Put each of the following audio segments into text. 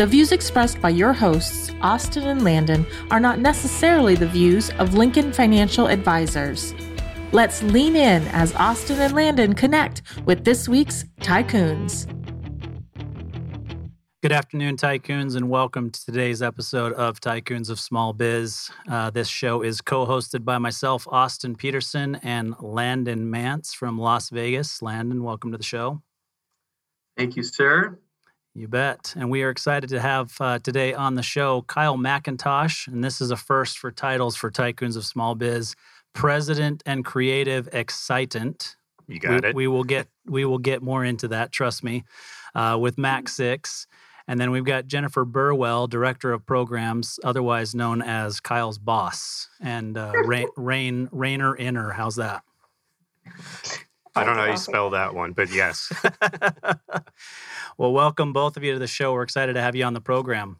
The views expressed by your hosts, Austin and Landon, are not necessarily the views of Lincoln Financial Advisors. Let's lean in as Austin and Landon connect with this week's Tycoons. Good afternoon, Tycoons, and welcome to today's episode of Tycoons of Small Biz. Uh, this show is co hosted by myself, Austin Peterson, and Landon Mance from Las Vegas. Landon, welcome to the show. Thank you, sir. You bet. And we are excited to have uh, today on the show Kyle McIntosh. And this is a first for titles for Tycoons of Small Biz, President and Creative Excitant. You got we, it. We will get we will get more into that. Trust me. Uh, with Mac Six, and then we've got Jennifer Burwell, Director of Programs, otherwise known as Kyle's boss, and uh, Rain, Rain Rainer Inner. How's that? I don't know how you spell that one, but yes. Well, welcome both of you to the show. We're excited to have you on the program.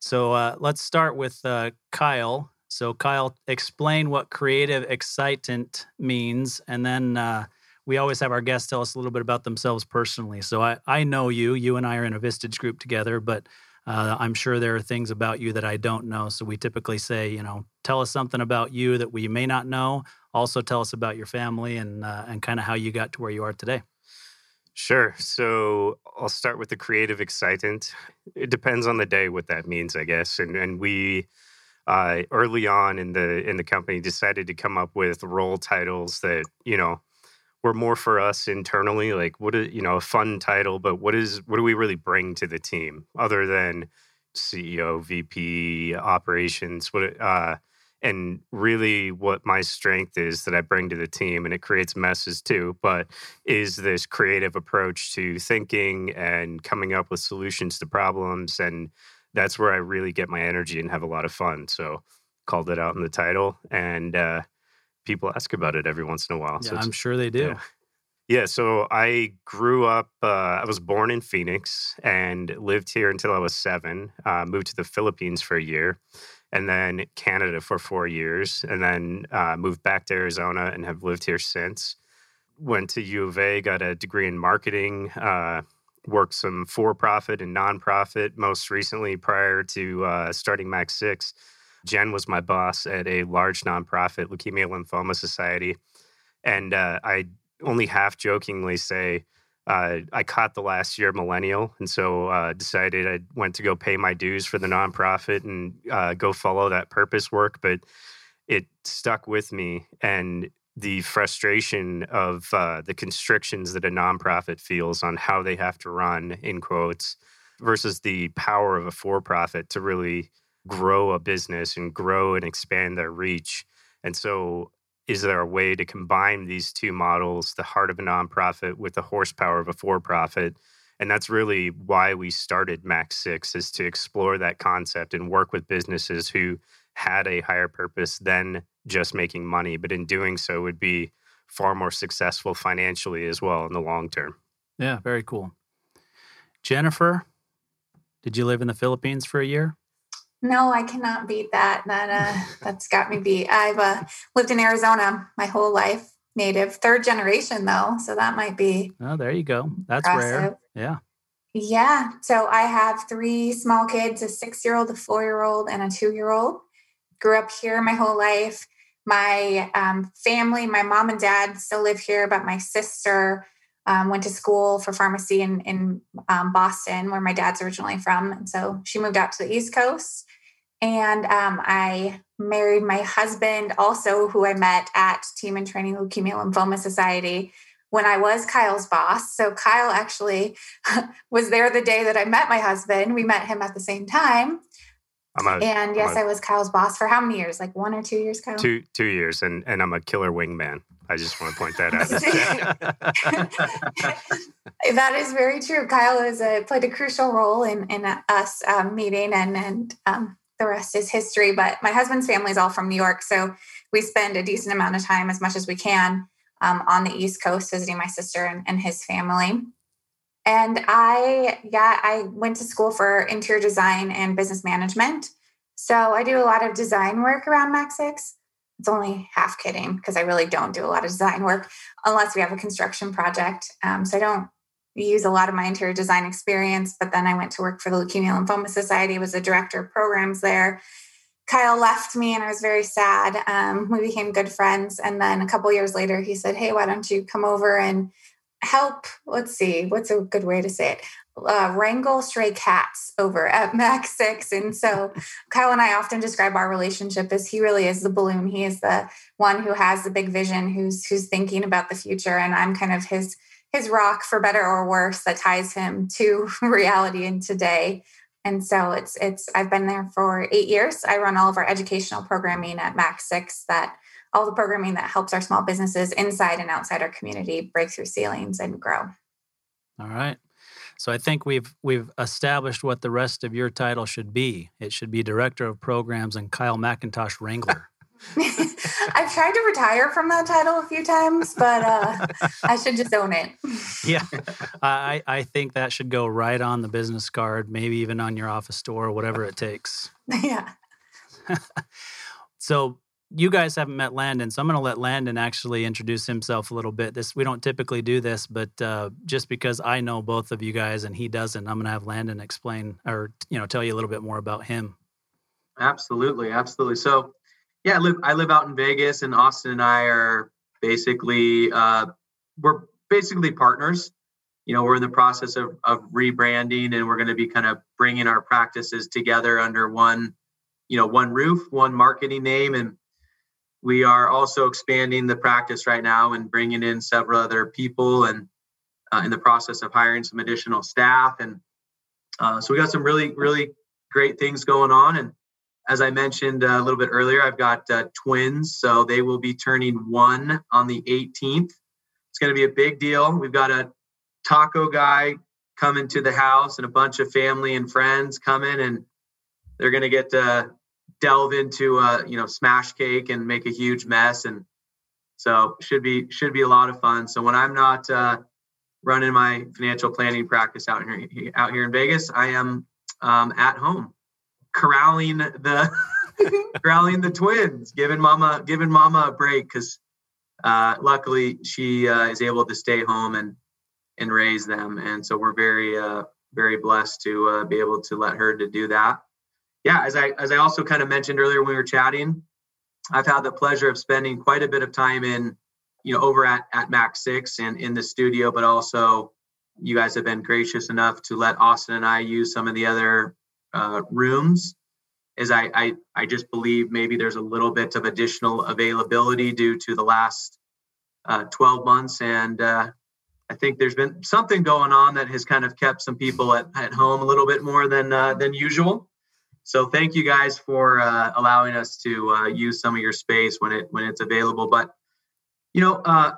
So uh, let's start with uh, Kyle. So, Kyle, explain what creative excitant means, and then uh, we always have our guests tell us a little bit about themselves personally. So, I, I know you. You and I are in a Vistage group together, but uh, I'm sure there are things about you that I don't know. So, we typically say, you know, tell us something about you that we may not know. Also, tell us about your family and uh, and kind of how you got to where you are today. Sure. So I'll start with the creative excitant. It depends on the day what that means, I guess. And and we uh, early on in the in the company decided to come up with role titles that you know were more for us internally. Like what is you know a fun title, but what is what do we really bring to the team other than CEO, VP, operations? What uh, and really what my strength is that I bring to the team, and it creates messes too, but is this creative approach to thinking and coming up with solutions to problems. And that's where I really get my energy and have a lot of fun. So called it out in the title. And uh, people ask about it every once in a while. Yeah, so I'm sure they do. Yeah. Yeah, so I grew up, uh, I was born in Phoenix and lived here until I was seven. Uh, moved to the Philippines for a year and then Canada for four years, and then uh, moved back to Arizona and have lived here since. Went to U of A, got a degree in marketing, uh, worked some for profit and nonprofit. Most recently, prior to uh, starting Mac 6, Jen was my boss at a large nonprofit, Leukemia Lymphoma Society. And uh, I only half jokingly say, uh, I caught the last year millennial, and so uh, decided I went to go pay my dues for the nonprofit and uh, go follow that purpose work. But it stuck with me, and the frustration of uh, the constrictions that a nonprofit feels on how they have to run, in quotes, versus the power of a for-profit to really grow a business and grow and expand their reach. And so is there a way to combine these two models, the heart of a nonprofit with the horsepower of a for profit? And that's really why we started Mac 6 is to explore that concept and work with businesses who had a higher purpose than just making money, but in doing so would be far more successful financially as well in the long term. Yeah, very cool. Jennifer, did you live in the Philippines for a year? No, I cannot beat that. That uh, that's got me beat. I've uh, lived in Arizona my whole life, native, third generation though, so that might be. Oh, there you go. That's impressive. rare. Yeah. Yeah. So I have three small kids: a six-year-old, a four-year-old, and a two-year-old. Grew up here my whole life. My um, family, my mom and dad, still live here, but my sister um, went to school for pharmacy in, in um, Boston, where my dad's originally from. And so she moved out to the East Coast. And um, I married my husband, also, who I met at Team In Training Leukemia Lymphoma Society when I was Kyle's boss. So Kyle actually was there the day that I met my husband. We met him at the same time. A, and yes, I was Kyle's boss for how many years? Like one or two years, Kyle? Two two years, and and I'm a killer wingman. I just want to point that out. that is very true. Kyle has a, played a crucial role in in us um, meeting and and um, the rest is history. But my husband's family is all from New York. So we spend a decent amount of time, as much as we can, um, on the East Coast visiting my sister and, and his family. And I, yeah, I went to school for interior design and business management. So I do a lot of design work around Mac 6. It's only half kidding because I really don't do a lot of design work unless we have a construction project. Um, so I don't use a lot of my interior design experience. But then I went to work for the Leukemia Lymphoma Society, was a director of programs there. Kyle left me and I was very sad. Um, we became good friends. And then a couple years later, he said, Hey, why don't you come over and help? Let's see, what's a good way to say it? Uh, wrangle stray cats over at Mac 6. And so Kyle and I often describe our relationship as he really is the balloon. He is the one who has the big vision, who's who's thinking about the future. And I'm kind of his his rock for better or worse that ties him to reality and today. And so it's it's i've been there for eight years. I run all of our educational programming at mac 6 that all the programming that helps our small businesses inside and outside our community break through ceilings and grow. All right. So i think we've we've established what the rest of your title should be. It should be director of programs and kyle mcintosh wrangler I've tried to retire from that title a few times, but uh, I should just own it. yeah, I I think that should go right on the business card, maybe even on your office door, whatever it takes. Yeah. so you guys haven't met Landon, so I'm going to let Landon actually introduce himself a little bit. This we don't typically do this, but uh, just because I know both of you guys and he doesn't, I'm going to have Landon explain or you know tell you a little bit more about him. Absolutely, absolutely. So yeah, I live I live out in Vegas, and Austin and I are basically uh, we're basically partners. You know, we're in the process of of rebranding, and we're going to be kind of bringing our practices together under one, you know, one roof, one marketing name, and we are also expanding the practice right now and bringing in several other people, and uh, in the process of hiring some additional staff, and uh, so we got some really really great things going on, and as I mentioned uh, a little bit earlier, I've got uh, twins, so they will be turning one on the 18th. It's going to be a big deal. We've got a taco guy coming to the house and a bunch of family and friends coming, and they're going to get to delve into a you know smash cake and make a huge mess, and so should be should be a lot of fun. So when I'm not uh, running my financial planning practice out here out here in Vegas, I am um, at home corralling the corralling the twins, giving mama giving mama a break because uh, luckily she uh, is able to stay home and and raise them, and so we're very uh, very blessed to uh, be able to let her to do that. Yeah, as I as I also kind of mentioned earlier when we were chatting, I've had the pleasure of spending quite a bit of time in you know over at at Mac Six and in the studio, but also you guys have been gracious enough to let Austin and I use some of the other uh, rooms is I, I I just believe maybe there's a little bit of additional availability due to the last uh, 12 months, and uh, I think there's been something going on that has kind of kept some people at, at home a little bit more than uh, than usual. So thank you guys for uh, allowing us to uh, use some of your space when it when it's available. But you know, uh,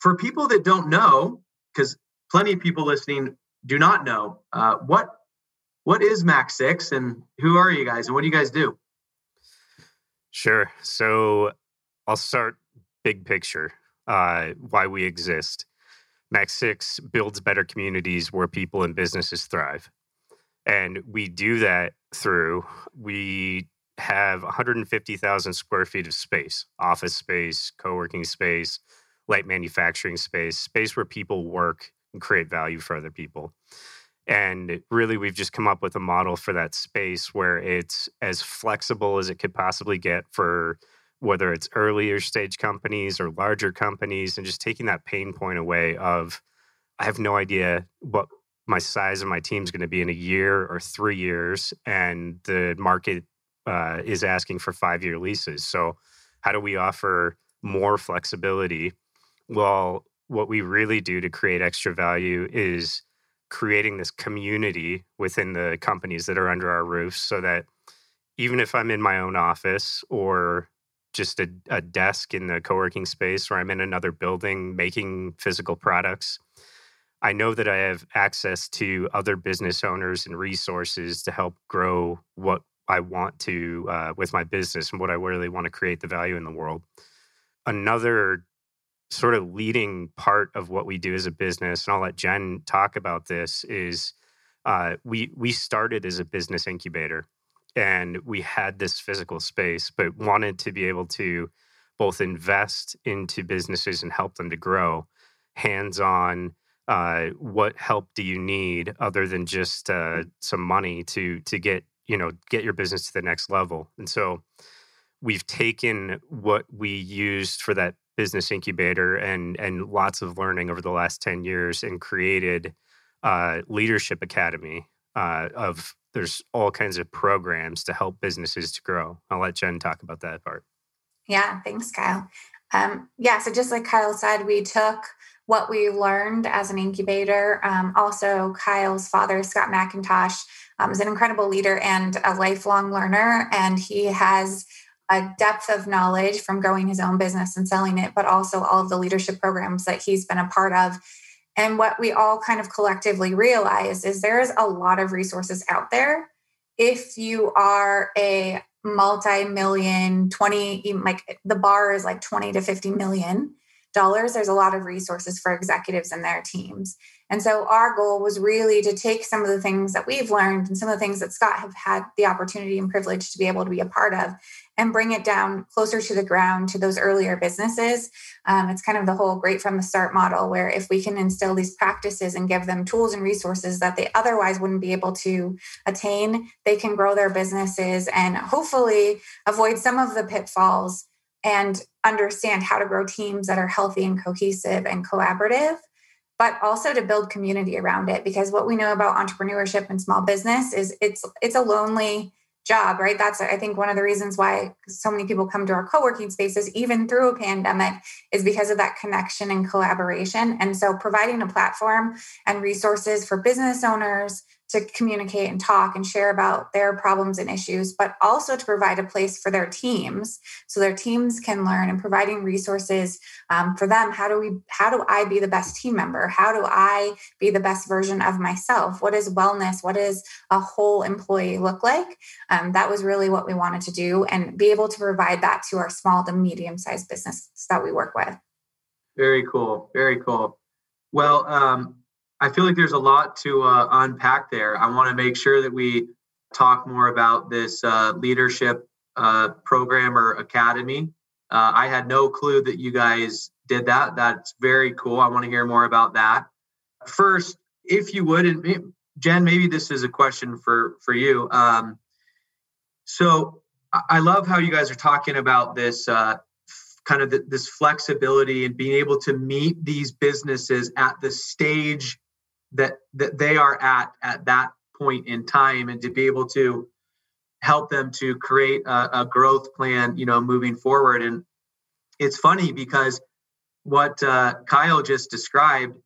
for people that don't know, because plenty of people listening do not know, what what is Mac 6 and who are you guys and what do you guys do? Sure. So I'll start big picture uh, why we exist. Mac 6 builds better communities where people and businesses thrive. And we do that through, we have 150,000 square feet of space, office space, co working space, light manufacturing space, space where people work and create value for other people. And really, we've just come up with a model for that space where it's as flexible as it could possibly get for whether it's earlier stage companies or larger companies, and just taking that pain point away of, I have no idea what my size of my team is going to be in a year or three years, and the market uh, is asking for five year leases. So, how do we offer more flexibility? Well, what we really do to create extra value is creating this community within the companies that are under our roofs so that even if I'm in my own office or just a, a desk in the co-working space or I'm in another building making physical products, I know that I have access to other business owners and resources to help grow what I want to uh, with my business and what I really want to create the value in the world. Another sort of leading part of what we do as a business, and I'll let Jen talk about this, is uh, we we started as a business incubator, and we had this physical space, but wanted to be able to both invest into businesses and help them to grow, hands on. Uh, what help do you need other than just uh, some money to to get you know get your business to the next level? And so we've taken what we used for that business incubator and and lots of learning over the last 10 years and created uh, leadership academy uh, of there's all kinds of programs to help businesses to grow. I'll let jen talk about that part. Yeah thanks kyle. Um, yeah so just like kyle said we took what we learned as an incubator um, also kyle's father scott mcintosh um, is an incredible leader and a lifelong learner and he has a depth of knowledge from growing his own business and selling it, but also all of the leadership programs that he's been a part of. And what we all kind of collectively realize is there's a lot of resources out there. If you are a multi million, 20, like the bar is like 20 to 50 million dollars, there's a lot of resources for executives and their teams. And so our goal was really to take some of the things that we've learned and some of the things that Scott have had the opportunity and privilege to be able to be a part of and bring it down closer to the ground to those earlier businesses. Um, it's kind of the whole great from the start model, where if we can instill these practices and give them tools and resources that they otherwise wouldn't be able to attain, they can grow their businesses and hopefully avoid some of the pitfalls and understand how to grow teams that are healthy and cohesive and collaborative but also to build community around it because what we know about entrepreneurship and small business is it's it's a lonely job, right? That's, I think, one of the reasons why so many people come to our co working spaces, even through a pandemic, is because of that connection and collaboration. And so, providing a platform and resources for business owners, to communicate and talk and share about their problems and issues, but also to provide a place for their teams so their teams can learn and providing resources um, for them. How do we, how do I be the best team member? How do I be the best version of myself? What is wellness? What does a whole employee look like? Um, that was really what we wanted to do and be able to provide that to our small to medium sized businesses that we work with. Very cool. Very cool. Well, um, I feel like there's a lot to uh, unpack there. I want to make sure that we talk more about this uh, leadership uh, program or academy. Uh, I had no clue that you guys did that. That's very cool. I want to hear more about that. First, if you would, and Jen, maybe this is a question for for you. Um, so I love how you guys are talking about this uh, kind of this flexibility and being able to meet these businesses at the stage that that they are at at that point in time and to be able to help them to create a, a growth plan you know moving forward. And it's funny because what uh, kyle just described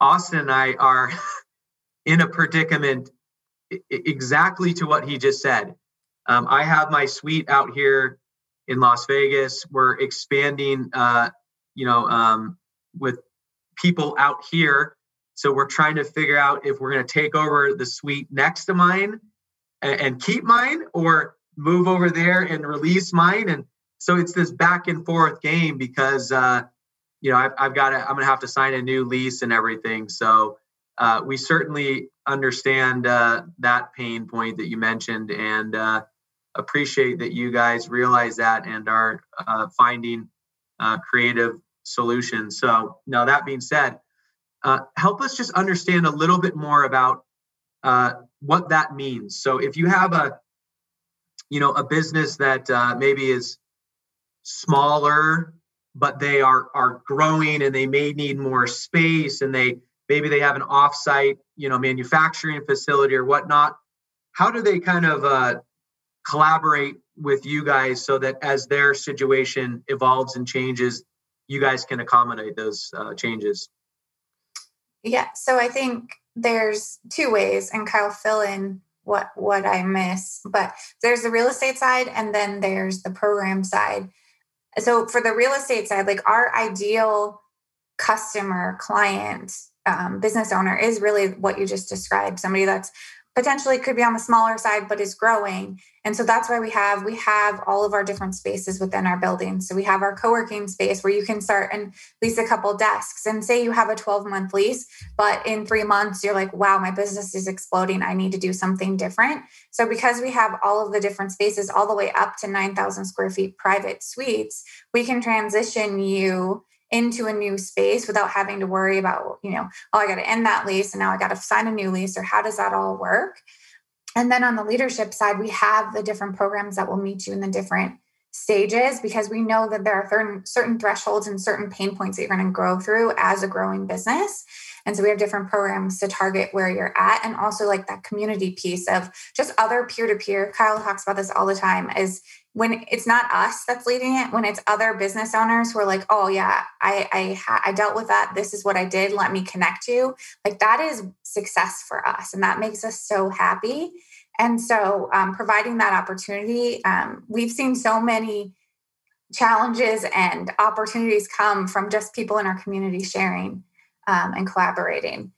austin and i are in a predicament exactly to what he just said. Um, i have my suite out here in las vegas. We're expanding uh, you know um, with people out here so we're trying to figure out if we're going to take over the suite next to mine and, and keep mine or move over there and release mine. And so it's this back and forth game because, uh, you know, I've, I've got to, I'm going to have to sign a new lease and everything. So uh, we certainly understand uh, that pain point that you mentioned and uh, appreciate that you guys realize that and are uh, finding uh, creative solutions. So now that being said, uh, help us just understand a little bit more about uh, what that means. So if you have a, you know, a business that uh, maybe is smaller, but they are are growing and they may need more space, and they maybe they have an offsite, you know, manufacturing facility or whatnot. How do they kind of uh, collaborate with you guys so that as their situation evolves and changes, you guys can accommodate those uh, changes? Yeah. So I think there's two ways, and Kyle fill in what what I miss. But there's the real estate side, and then there's the program side. So for the real estate side, like our ideal customer, client, um, business owner is really what you just described. Somebody that's potentially could be on the smaller side but is growing. And so that's why we have we have all of our different spaces within our building. So we have our co-working space where you can start and lease a couple desks. And say you have a 12 month lease but in three months you're like wow my business is exploding. I need to do something different. So because we have all of the different spaces all the way up to 9000 square feet private suites we can transition you into a new space without having to worry about, you know, oh, I got to end that lease and now I got to sign a new lease or how does that all work? And then on the leadership side, we have the different programs that will meet you in the different stages because we know that there are certain, thresholds and certain pain points that you're going to grow through as a growing business. And so we have different programs to target where you're at and also like that community piece of just other peer to peer. Kyle talks about this all the time is when it's not us that's leading it when it's other business owners who are like oh yeah i i i dealt with that. This is what i did. Let me connect you. Like that is success for us and that makes us so happy. And so um, providing that opportunity um, we've seen so many challenges and opportunities come from just people in our community sharing um, and collaborating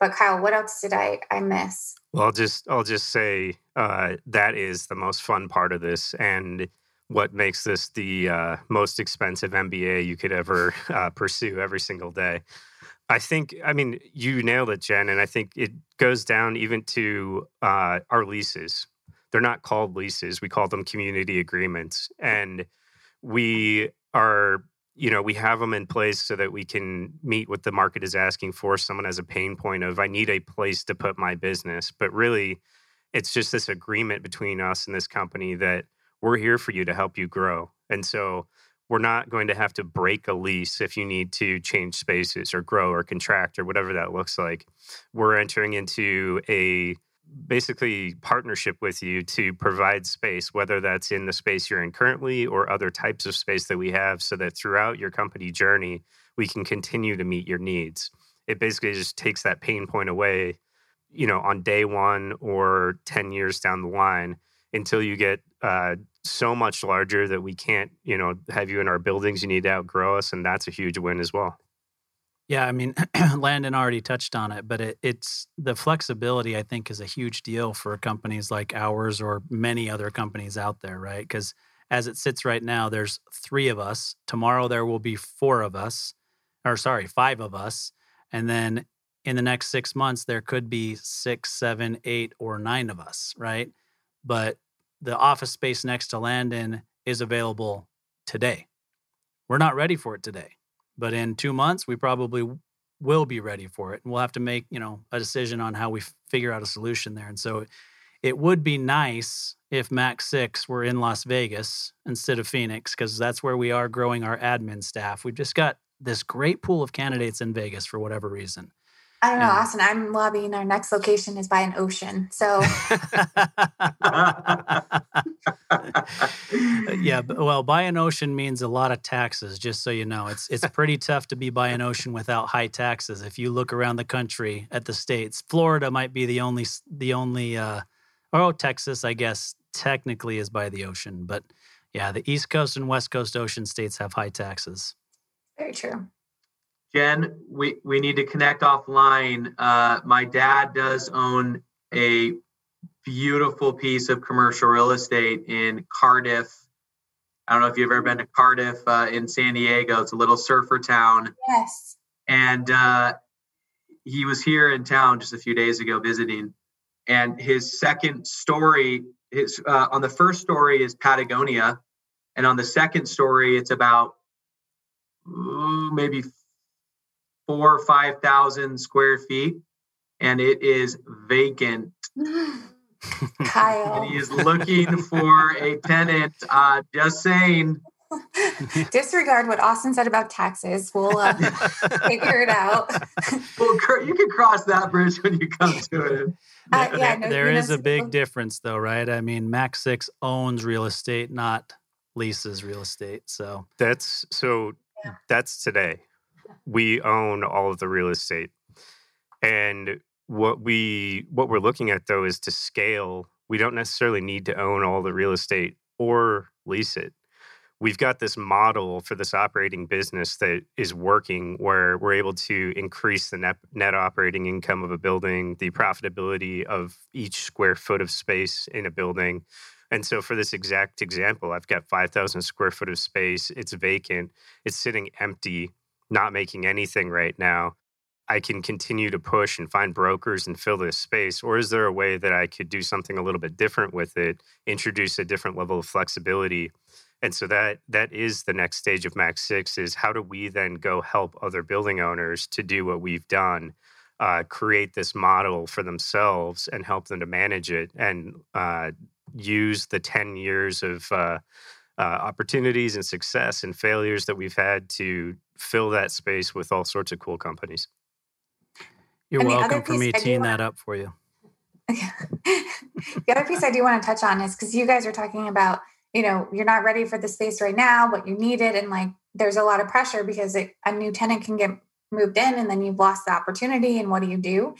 but kyle what else did i i miss well, I'll just I'll just say uh, that is the most fun part of this, and what makes this the uh, most expensive MBA you could ever uh, pursue every single day. I think, I mean, you nailed it, Jen, and I think it goes down even to uh, our leases. They're not called leases; we call them community agreements, and we are you know we have them in place so that we can meet what the market is asking for. Someone has a pain point of i need a place to put my business. But really it's just this agreement between us and this company that we're here for you to help you grow. And so we're not going to have to break a lease if you need to change spaces or grow or contract or whatever that looks like. We're entering into a basically partnership with you to provide space, whether that's in the space you're in currently or other types of space that we have, so that throughout your company journey, we can continue to meet your needs. It basically just takes that pain point away, you know, on day one or 10 years down the line until you get uh, so much larger that we can't, you know, have you in our buildings. You need to outgrow us. And that's a huge win as well. Yeah, I mean, Landon already touched on it, but it, it's the flexibility. I think is a huge deal for companies like ours or many other companies out there, right? Because as it sits right now, there's three of us. Tomorrow there will be four of us, or sorry, five of us, and then in the next six months there could be six, seven, eight, or nine of us, right? But the office space next to Landon is available today. We're not ready for it today but in two months, we probably will be ready for it. And we'll have to make, you know, a decision on how we figure out a solution there. And so it would be nice if Mac 6 were in Las Vegas instead of Phoenix, because that's where we are growing our admin staff. We've just got this great pool of candidates in Vegas for whatever reason. I don't know, Austin. I'm lobbying. Our next location is by an ocean. So, yeah. Well, by an ocean means a lot of taxes. Just so you know, it's it's pretty tough to be by an ocean without high taxes. If you look around the country at the states, Florida might be the only the only. Uh, oh, Texas, I guess technically is by the ocean, but yeah, the East Coast and West Coast ocean states have high taxes. Very true. Jen, we, we need to connect offline. Uh, my dad does own a beautiful piece of commercial real estate in Cardiff. I don't know if you've ever been to Cardiff uh, in San Diego. It's a little surfer town. Yes. And uh, he was here in town just a few days ago visiting. And his second story, his uh, on the first story is Patagonia, and on the second story, it's about maybe four or five thousand square feet, and it is vacant. Kyle. and he is looking for a tenant. Uh, just saying. Disregard what Austin said about taxes. We'll uh, figure it out. well, you can cross that bridge when you come to it. Uh, yeah, no, there is a big difference, though, right? I mean, Mac Six owns real estate, not leases real estate. So that's so yeah. that's today we own all of the real estate. And what we what we're looking at though is to scale. We don't necessarily need to own all the real estate or lease it. we've got this model for this operating business that is working where we're able to increase the net, net operating income of a building, the profitability of each square foot of space in a building. And so, for this exact example, I've got 5,000 square foot of space. It's vacant, it's sitting empty, not making anything right now. I can continue to push and find brokers and fill this space? Or is there a way that I could do something a little bit different with it, introduce a different level of flexibility? And so that that is the next stage of Mac Six is how do we then go help other building owners to do what we've done, uh, create this model for themselves and help them to manage it and uh, use the 10 years of uh, uh, opportunities and success and failures that we've had to fill that space with all sorts of cool companies. You're and welcome for me teeing that up for you. the other piece I do want to touch on is because you guys are talking about, you know, you're not ready for the space right now, but you need it. And like there's a lot of pressure because it, a new tenant can get moved in and then you've lost the opportunity. And what do you do?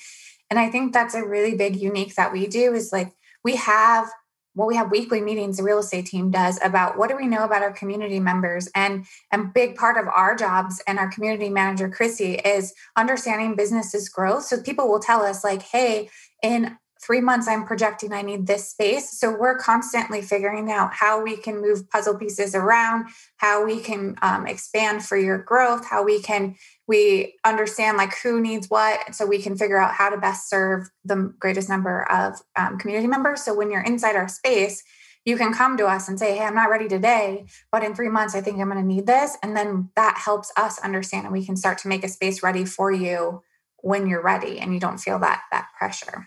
And I think that's a really big unique that we do is like we have well, we have weekly meetings the real estate team does about what do we know about our community members. And a big part of our jobs and our community manager chrissy is understanding businesses growth. So people will tell us like hey in three months i'm projecting i need this space. So we're constantly figuring out how we can move puzzle pieces around how we can um, expand for your growth how we can we understand like who needs what so we can figure out how to best serve the greatest number of um, community members. So when you're inside our space you can come to us and say hey i'm not ready today but in three months i think i'm going to need this. And then that helps us understand and we can start to make a space ready for you when you're ready and you don't feel that that pressure.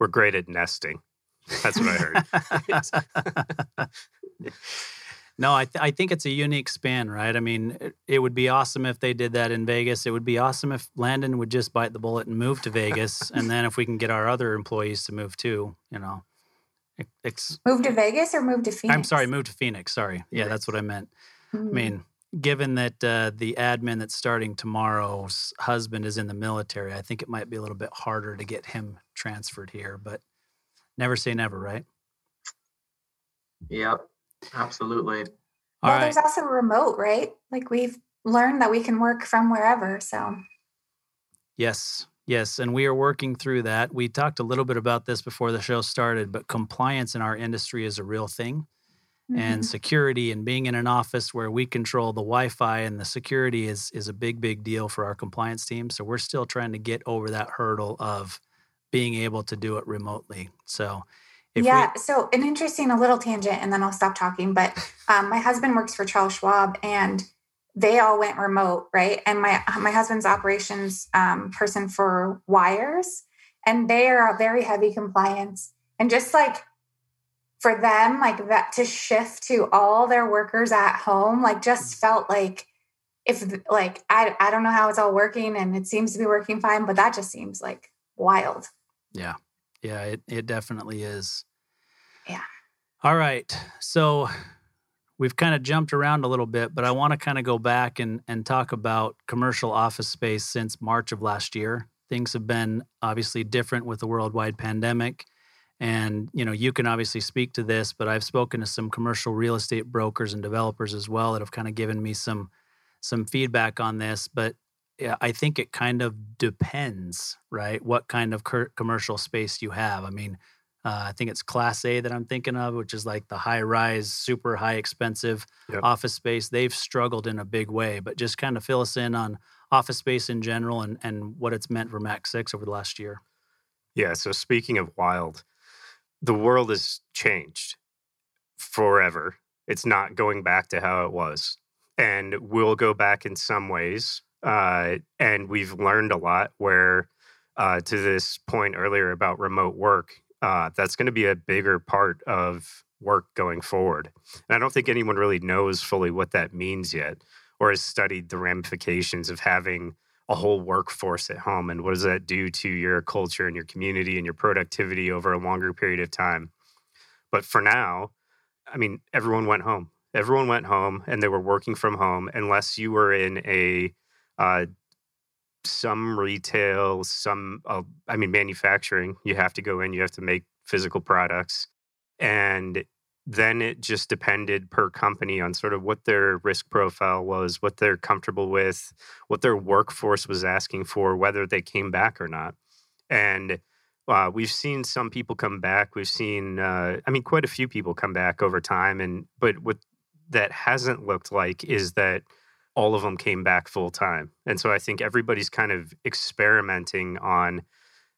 We're great at nesting. That's what i heard No, I, th- I think it's a unique spin, right? I mean, it, it, would be awesome if they did that in Vegas. It would be awesome if Landon would just bite the bullet and move to Vegas. and then if we can get our other employees to move too, you know. it's move to Vegas or move to Phoenix? I'm sorry, move to Phoenix. Sorry. Yeah, that's what I meant. Mm-hmm. I mean, given that uh, the admin that's starting tomorrow's husband is in the military, I think it might be a little bit harder to get him transferred here, but never say never, right? Yep. Absolutely. All well, right. there's also remote, right? Like we've learned that we can work from wherever. So, yes, yes. And we are working through that. We talked a little bit about this before the show started, but compliance in our industry is a real thing. Mm-hmm. And security and being in an office where we control the Wi-Fi and the security is is a big, big deal for our compliance team. So we're still trying to get over that hurdle of being able to do it remotely. So if yeah. We- so an interesting, a little tangent, and then I'll stop talking. But um, my husband works for Charles Schwab, and they all went remote, right? And my my husband's operations um, person for wires, and they are a very heavy compliance. And just like for them, like that to shift to all their workers at home, like just felt like if like I I don't know how it's all working, and it seems to be working fine, but that just seems like wild. Yeah. Yeah, it, it definitely is. Yeah. All right. So we've kind of jumped around a little bit, but I want to kind of go back and, and talk about commercial office space since March of last year. Things have been obviously different with the worldwide pandemic. And you know, you can obviously speak to this, but I've spoken to some commercial real estate brokers and developers as well that have kind of given me some some feedback on this. But I think it kind of depends, right? What kind of cur- commercial space you have. I mean, uh, I think it's Class A that I'm thinking of, which is like the high rise, super high expensive yep. office space. They've struggled in a big way, but just kind of fill us in on office space in general and, and what it's meant for Mac 6 over the last year. Yeah. So, speaking of wild, the world has changed forever. It's not going back to how it was. And we'll go back in some ways uh, and we've learned a lot where, uh, to this point earlier about remote work, uh, that's going to be a bigger part of work going forward. And I don't think anyone really knows fully what that means yet or has studied the ramifications of having a whole workforce at home and what does that do to your culture and your community and your productivity over a longer period of time. But for now, I mean, everyone went home. Everyone went home and they were working from home unless you were in a uh, some retail, some, uh, I mean, manufacturing, you have to go in, you have to make physical products. And then it just depended per company on sort of what their risk profile was, what they're comfortable with, what their workforce was asking for, whether they came back or not. And uh, we've seen some people come back. We've seen, uh, I mean, quite a few people come back over time. And but what that hasn't looked like is that all of them came back full time. And so I think everybody's kind of experimenting on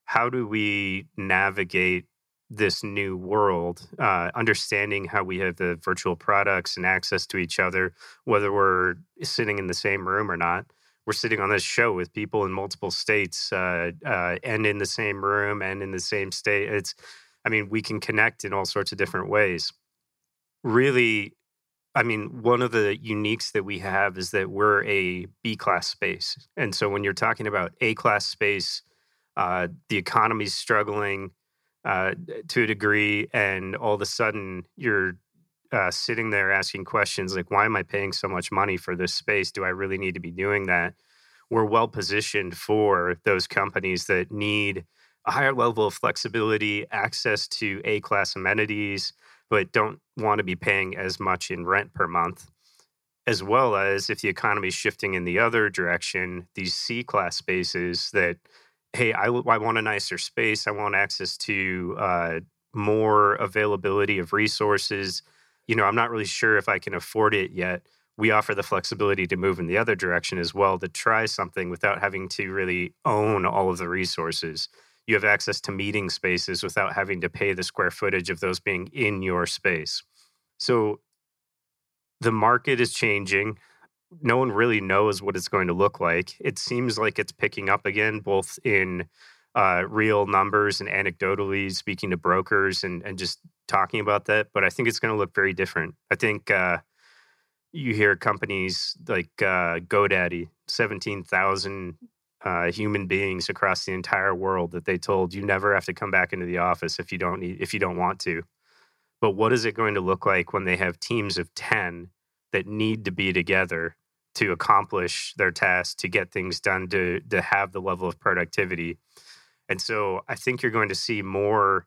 how do we navigate this new world, uh, understanding how we have the virtual products and access to each other, whether we're sitting in the same room or not. We're sitting on this show with people in multiple states uh, uh, and in the same room and in the same state. It's, I mean, we can connect in all sorts of different ways. Really, I mean, one of the uniques that we have is that we're a B class space. And so when you're talking about A class space, uh, the economy's struggling uh, to a degree, and all of a sudden you're uh, sitting there asking questions like, why am I paying so much money for this space? Do I really need to be doing that? We're well positioned for those companies that need a higher level of flexibility, access to A class amenities, but don't want to be paying as much in rent per month. As well as if the economy is shifting in the other direction, these C class spaces that hey, I, I want a nicer space. I want access to uh, more availability of resources. You know, I'm not really sure if I can afford it yet. We offer the flexibility to move in the other direction as well to try something without having to really own all of the resources. You have access to meeting spaces without having to pay the square footage of those being in your space. So the market is changing no one really knows what it's going to look like. It seems like it's picking up again, both in uh, real numbers and anecdotally speaking to brokers and, and just talking about that. But I think it's going to look very different. I think uh, you hear companies like uh, GoDaddy, 17,000 uh, human beings across the entire world that they told you never have to come back into the office if you don't need, if you don't want to. But what is it going to look like when they have teams of 10 that need to be together to accomplish their tasks, to get things done, to to have the level of productivity. And so I think you're going to see more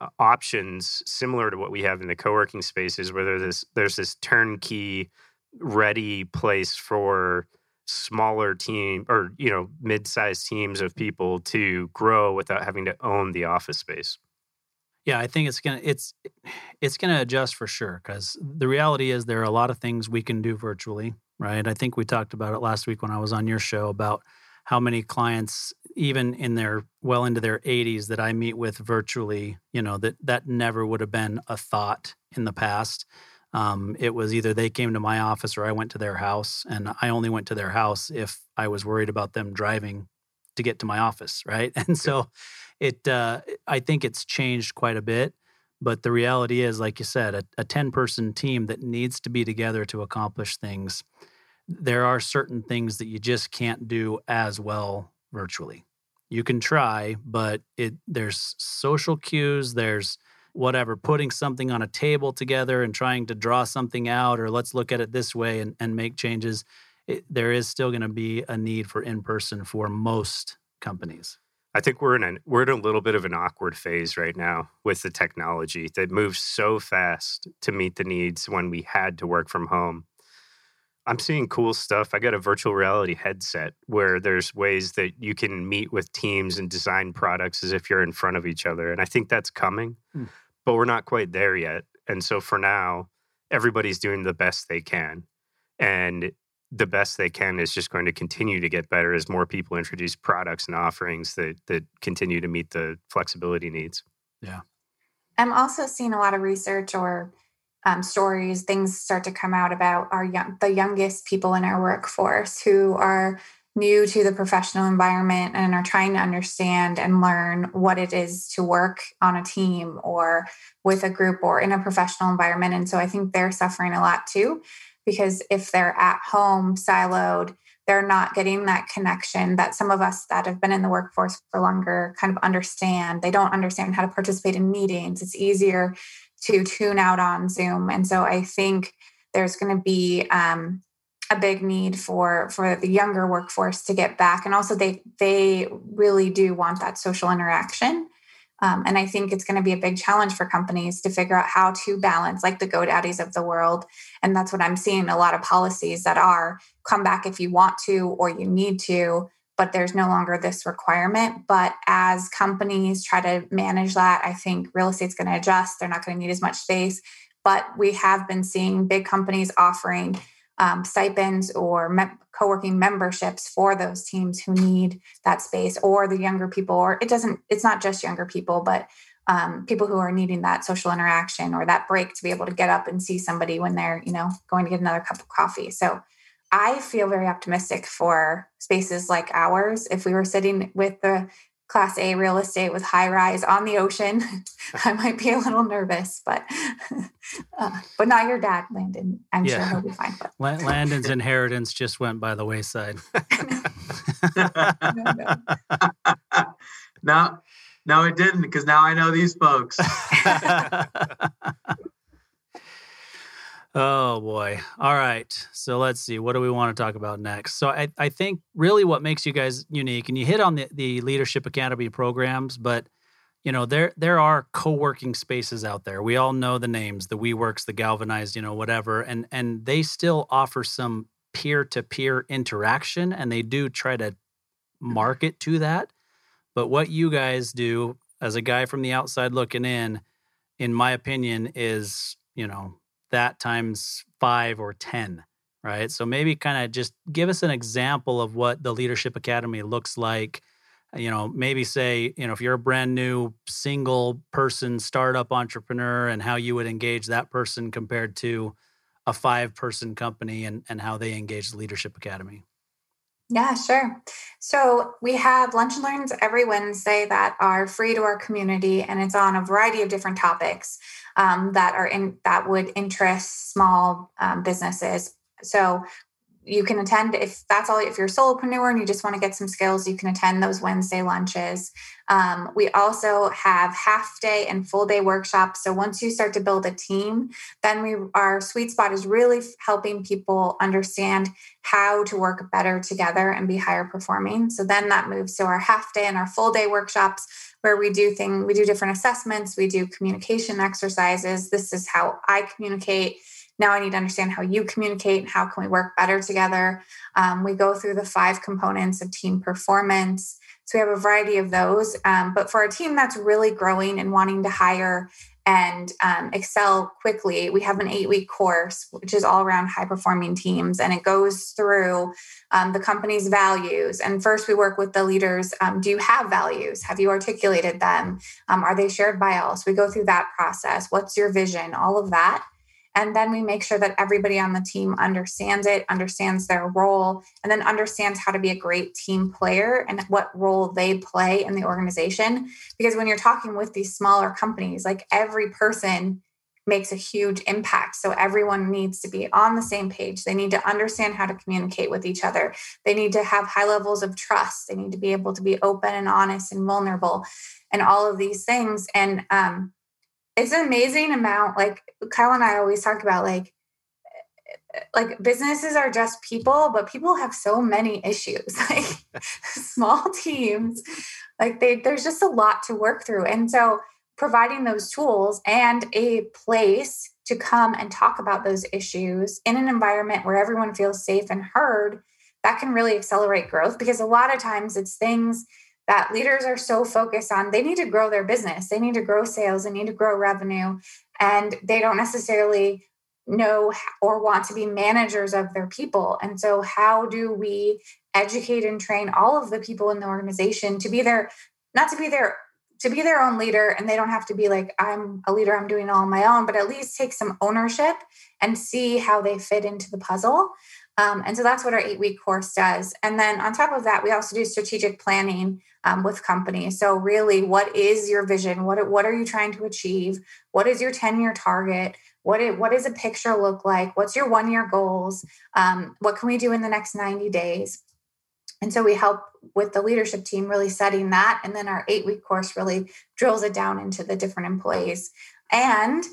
uh, options similar to what we have in the co-working spaces where there's this, there's this turnkey ready place for smaller team or you know mid-sized teams of people to grow without having to own the office space yeah, I think it's gonna it's it's gonna adjust for sure because the reality is there are a lot of things we can do virtually, right? I think we talked about it last week when I was on your show about how many clients, even in their well into their 80s, that I meet with virtually, you know, that that never would have been a thought in the past. Um, it was either they came to my office or I went to their house, and I only went to their house if I was worried about them driving to get to my office, right? And so it uh, I think it's changed quite a bit. But the reality is, like you said, a, a 10 person team that needs to be together to accomplish things, there are certain things that you just can't do as well virtually. You can try, but it there's social cues, there's whatever, putting something on a table together and trying to draw something out, or let's look at it this way and, and make changes. It, there is still going to be a need for in person for most companies. I think we're in a we're in a little bit of an awkward phase right now with the technology that moves so fast to meet the needs when we had to work from home. I'm seeing cool stuff. I got a virtual reality headset where there's ways that you can meet with teams and design products as if you're in front of each other. And I think that's coming, mm. but we're not quite there yet. And so for now, everybody's doing the best they can. And the best they can is just going to continue to get better as more people introduce products and offerings that that continue to meet the flexibility needs. Yeah. I'm also seeing a lot of research or um, stories, things start to come out about our young, the youngest people in our workforce who are new to the professional environment and are trying to understand and learn what it is to work on a team or with a group or in a professional environment. And so I think they're suffering a lot too because if they're at home siloed, they're not getting that connection that some of us that have been in the workforce for longer kind of understand. They don't understand how to participate in meetings. It's easier to tune out on Zoom. And so I think there's going to be um, a big need for for the younger workforce to get back and also they they really do want that social interaction Um, and I think it's going to be a big challenge for companies to figure out how to balance, like the GoDaddies of the world. And that's what I'm seeing a lot of policies that are come back if you want to or you need to, but there's no longer this requirement. But as companies try to manage that, I think real estate's going to adjust. They're not going to need as much space. But we have been seeing big companies offering um, stipends or me- co-working memberships for those teams who need that space or the younger people or it doesn't it's not just younger people but um, people who are needing that social interaction or that break to be able to get up and see somebody when they're you know going to get another cup of coffee so i feel very optimistic for spaces like ours if we were sitting with the class A real estate with high rise on the ocean, I might be a little nervous, but uh, but not your dad, Landon. I'm yeah. sure he'll be fine. But. Landon's inheritance just went by the wayside. no, no, it didn't because now I know these folks. Oh boy. All right. So let's see. What do we want to talk about next? So I, I think really what makes you guys unique, and you hit on the, the Leadership Academy programs, but you know, there there are co-working spaces out there. We all know the names, the WeWorks, the Galvanized, you know, whatever. And and they still offer some peer-to-peer interaction and they do try to mm-hmm. market to that. But what you guys do as a guy from the outside looking in, in my opinion, is, you know, that times five or 10, right? So maybe kind of just give us an example of what the Leadership Academy looks like. You know, maybe say, you know, if you're a brand new single person startup entrepreneur and how you would engage that person compared to a five person company and, and how they engage the Leadership Academy. Yeah, sure. So we have lunch and learns every Wednesday that are free to our community, and it's on a variety of different topics um, that are in that would interest small um, businesses. So you can attend if that's all if you're a solopreneur and you just want to get some skills you can attend those wednesday lunches. Um, we also have half day and full day workshops. So once you start to build a team then we our sweet spot is really helping people understand how to work better together and be higher performing. So then that moves to our half day and our full day workshops where we do things we do different assessments we do communication exercises this is how i communicate now I need to understand how you communicate and how can we work better together. Um, we go through the five components of team performance. So we have a variety of those. Um, but for a team that's really growing and wanting to hire and um, excel quickly, we have an eight week course, which is all around high performing teams. And it goes through um, the company's values. And first, we work with the leaders. Um, do you have values? Have you articulated them? Um, are they shared by all? So we go through that process. What's your vision? All of that. And then we make sure that everybody on the team understands it, understands their role, and then understands how to be a great team player and what role they play in the organization. Because when you're talking with these smaller companies, like every person makes a huge impact. So everyone needs to be on the same page. They need to understand how to communicate with each other. They need to have high levels of trust. They need to be able to be open and honest and vulnerable and all of these things. And um, it's an amazing amount. Like Kyle and I always talk about, like, like businesses are just people, but people have so many issues. Like small teams, like they, there's just a lot to work through. And so providing those tools and a place to come and talk about those issues in an environment where everyone feels safe and heard, that can really accelerate growth because a lot of times it's things that leaders are so focused on they need to grow their business. They need to grow sales. They need to grow revenue. And they don't necessarily know or want to be managers of their people. And so how do we educate and train all of the people in the organization to be their not to be their to be their own leader and they don't have to be like i'm a leader i'm doing all on my own but at least take some ownership and see how they fit into the puzzle um, and so that's what our eight week course does. And then on top of that, we also do strategic planning um, with companies. So, really, what is your vision? What, what are you trying to achieve? What is your 10 year target? What, it, what does a picture look like? What's your one year goals? Um, what can we do in the next 90 days? And so we help with the leadership team really setting that. And then our eight week course really drills it down into the different employees. And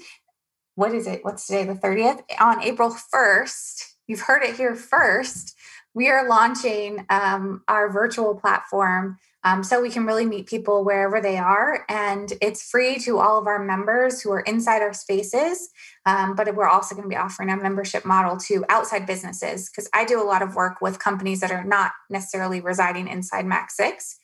what is it? What's today, the 30th? On April 1st, you've heard it here first. We are launching um, our virtual platform Um, so we can really meet people wherever they are. And it's free to all of our members who are inside our spaces. Um, but we're also going to be offering a membership model to outside businesses because I do a lot of work with companies that are not necessarily residing inside Mac 6.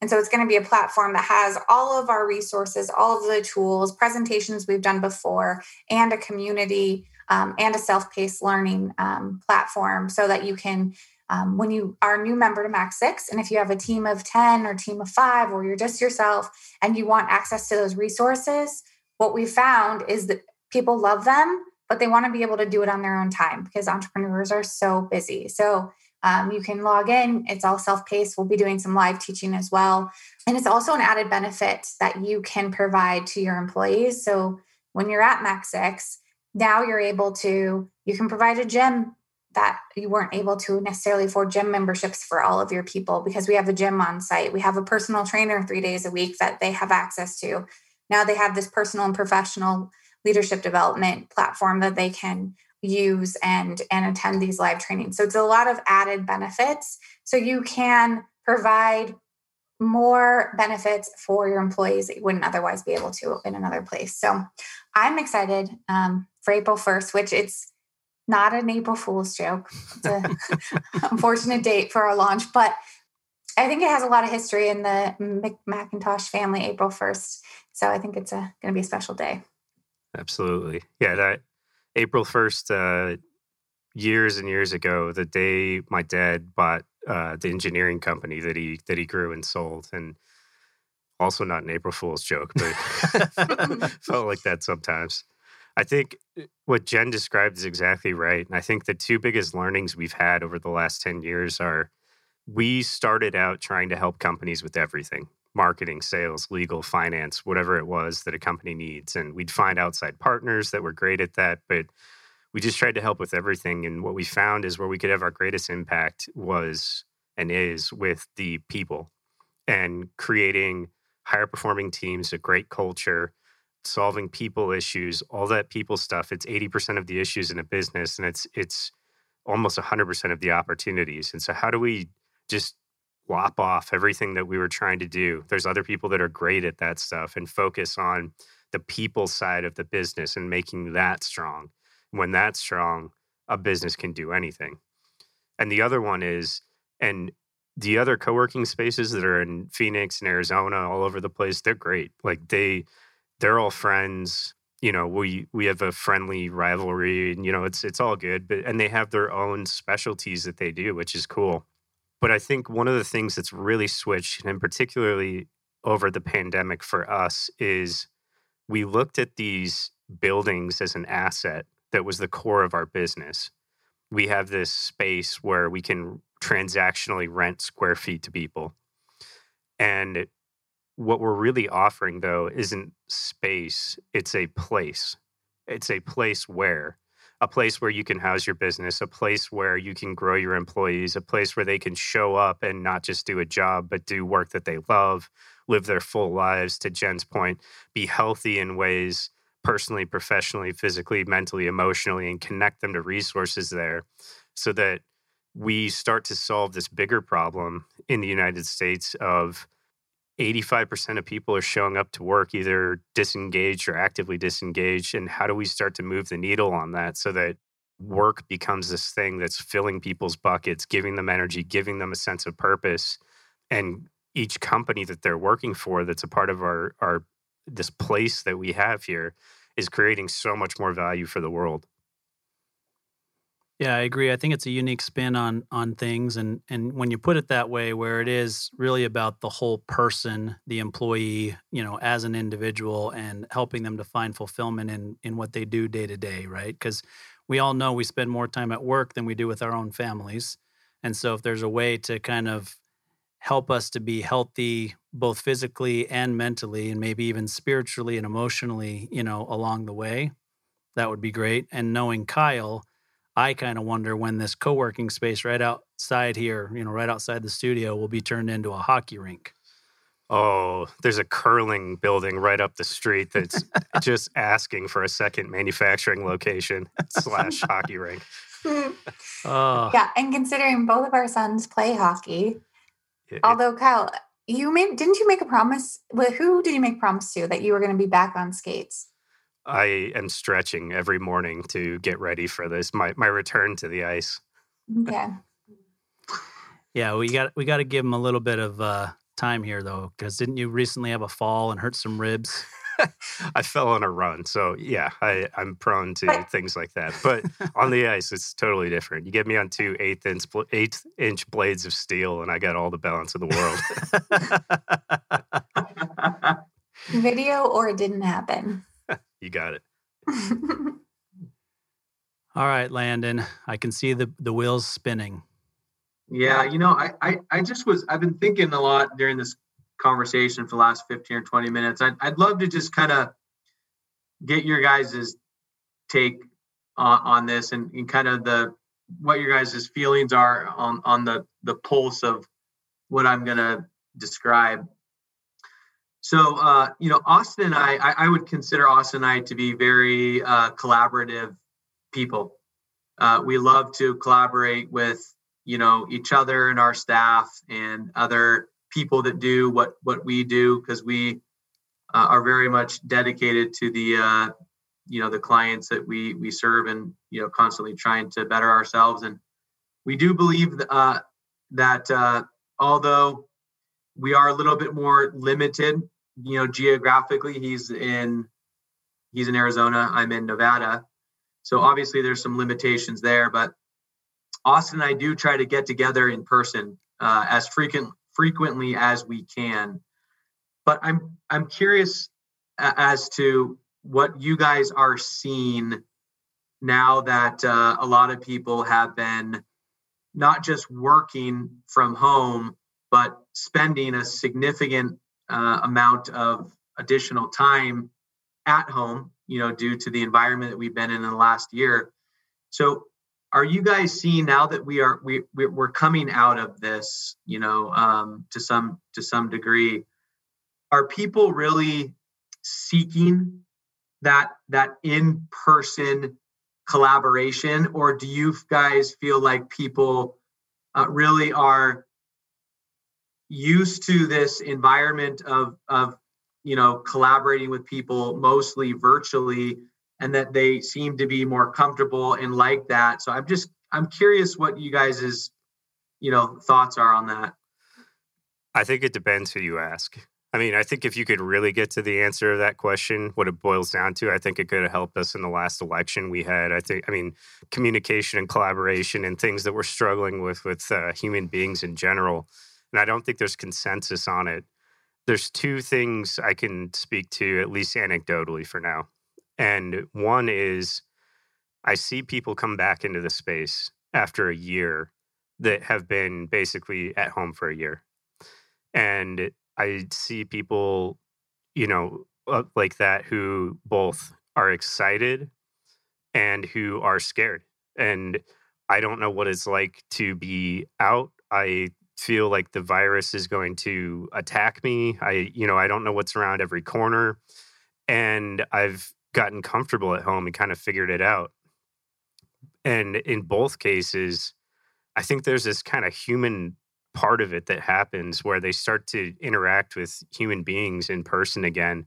And so it's going to be a platform that has all of our resources, all of the tools, presentations we've done before, and a community um, and a self paced learning um, platform so that you can um, when you are a new member to Mac 6, and if you have a team of 10 or team of five, or you're just yourself and you want access to those resources, what we found is that people love them, but they want to be able to do it on their own time because entrepreneurs are so busy. So um, you can log in, it's all self paced. We'll be doing some live teaching as well. And it's also an added benefit that you can provide to your employees. So when you're at Mac 6, now you're able to, you can provide a gym that you weren't able to necessarily afford gym memberships for all of your people because we have a gym on site. We have a personal trainer three days a week that they have access to. Now they have this personal and professional leadership development platform that they can use and and attend these live trainings. So it's a lot of added benefits. So you can provide more benefits for your employees that you wouldn't otherwise be able to in another place. So I'm excited um, for April 1st, which it's not an April Fool's joke. It's an unfortunate date for our launch, but I think it has a lot of history in the McIntosh family, April 1st. So I think it's going to be a special day. Absolutely. Yeah, that April 1st, uh, years and years ago, the day my dad bought uh, the engineering company that he that he grew and sold, and also not an April Fool's joke, but felt like that sometimes. I think uh, what Jen described is exactly right. And I think the two biggest learnings we've had over the last 10 years are we started out trying to help companies with everything marketing, sales, legal, finance, whatever it was that a company needs. And we'd find outside partners that were great at that. But we just tried to help with everything. And what we found is where we could have our greatest impact was and is with the people and creating higher performing teams, a great culture solving people issues, all that people stuff. It's 80% of the issues in a business and it's it's almost 100% of the opportunities. And so how do we just lop off everything that we were trying to do? There's other people that are great at that stuff and focus on the people side of the business and making that strong. When that's strong, a business can do anything. And the other one is and the other co-working spaces that are in Phoenix and Arizona all over the place, they're great. Like they they're all friends you know we we have a friendly rivalry and you know it's it's all good but and they have their own specialties that they do which is cool. But i think one of the things that's really switched and particularly over the pandemic for us is we looked at these buildings as an asset that was the core of our business. We have this space where we can transactionally rent square feet to people. And what we're really offering, though, isn't space, it's a place. It's a place where, a place where you can house your business, a place where you can grow your employees, a place where they can show up and not just do a job, but do work that they love, live their full lives, to Jen's point, be healthy in ways personally, professionally, physically, mentally, emotionally, and connect them to resources there so that we start to solve this bigger problem in the United States of 85% of people are showing up to work either disengaged or actively disengaged. And how do we start to move the needle on that so that work becomes this thing that's filling people's buckets, giving them energy, giving them a sense of purpose? And each company that they're working for that's a part of our, our this place that we have here is creating so much more value for the world. Yeah, I agree. I think it's a unique spin on on things and and when you put it that way where it is really about the whole person, the employee, you know, as an individual and helping them to find fulfillment in in what they do day to day, right? Cuz we all know we spend more time at work than we do with our own families. And so if there's a way to kind of help us to be healthy both physically and mentally and maybe even spiritually and emotionally, you know, along the way, that would be great. And knowing Kyle, I kind of wonder when this co-working space right outside here, you know, right outside the studio will be turned into a hockey rink. Oh, there's a curling building right up the street that's just asking for a second manufacturing location slash hockey rink. oh. Yeah, and considering both of our sons play hockey, it, although Kyle, you made didn't you make a promise? Well, who did you make a promise to that you were going to be back on skates? I am stretching every morning to get ready for this. My my return to the ice. Okay. Yeah, we got we got to give him a little bit of uh, time here though, because didn't you recently have a fall and hurt some ribs? I fell on a run, so yeah, I, I'm prone to things like that. But on the ice, it's totally different. You get me on two eighth inch eighth inch blades of steel, and I got all the balance in the world. Video or it didn't happen. You got it. all right, Landon. I can see the the wheels spinning. Yeah, you know, I, I, I just was, I've been thinking a lot during this conversation for the last 15 or 20 minutes. I'd, I'd love to just kind of get your guys's take on, on this and, and kind of the, what your guys' feelings are on, on the, the pulse of what I'm going to describe. So, uh, you know, Austin and I, I, I, would consider Austin and I to be very uh, collaborative people. Uh, we love to collaborate with you know each other and our staff and other people that do what what we do because we uh, are very much dedicated to the uh, you know the clients that we we serve and you know constantly trying to better ourselves and we do believe uh, that uh, although we are a little bit more limited you know geographically he's in he's in arizona i'm in nevada so obviously there's some limitations there but Austin and I do try to get together in person uh, as frequent frequently as we can. But I'm I'm curious as to what you guys are seeing now that uh, a lot of people have been not just working from home, but spending a significant uh, amount of additional time at home, you know, due to the environment that we've been in, in the last year. So are you guys seeing now that we are we we're coming out of this you know um, to some to some degree are people really seeking that that in person collaboration or do you guys feel like people uh, really are used to this environment of of you know collaborating with people mostly virtually and that they seem to be more comfortable and like that. So I'm just I'm curious what you guys' is you know thoughts are on that. I think it depends who you ask. I mean, I think if you could really get to the answer of that question, what it boils down to, I think it could have helped us in the last election we had. I think, I mean, communication and collaboration and things that we're struggling with with uh, human beings in general. And I don't think there's consensus on it. There's two things I can speak to, at least anecdotally for now. And one is I see people come back into the space after a year that have been basically at home for a year. And I see people, you know, uh, like that who both are excited and who are scared. And I don't know what it's like to be out. I feel like the virus is going to attack me. I, you know, I don't know what's around every corner. And I've gotten comfortable at home and kind of figured it out. And in both cases, I think there's this kind of human part of it that happens where they start to interact with human beings in person again.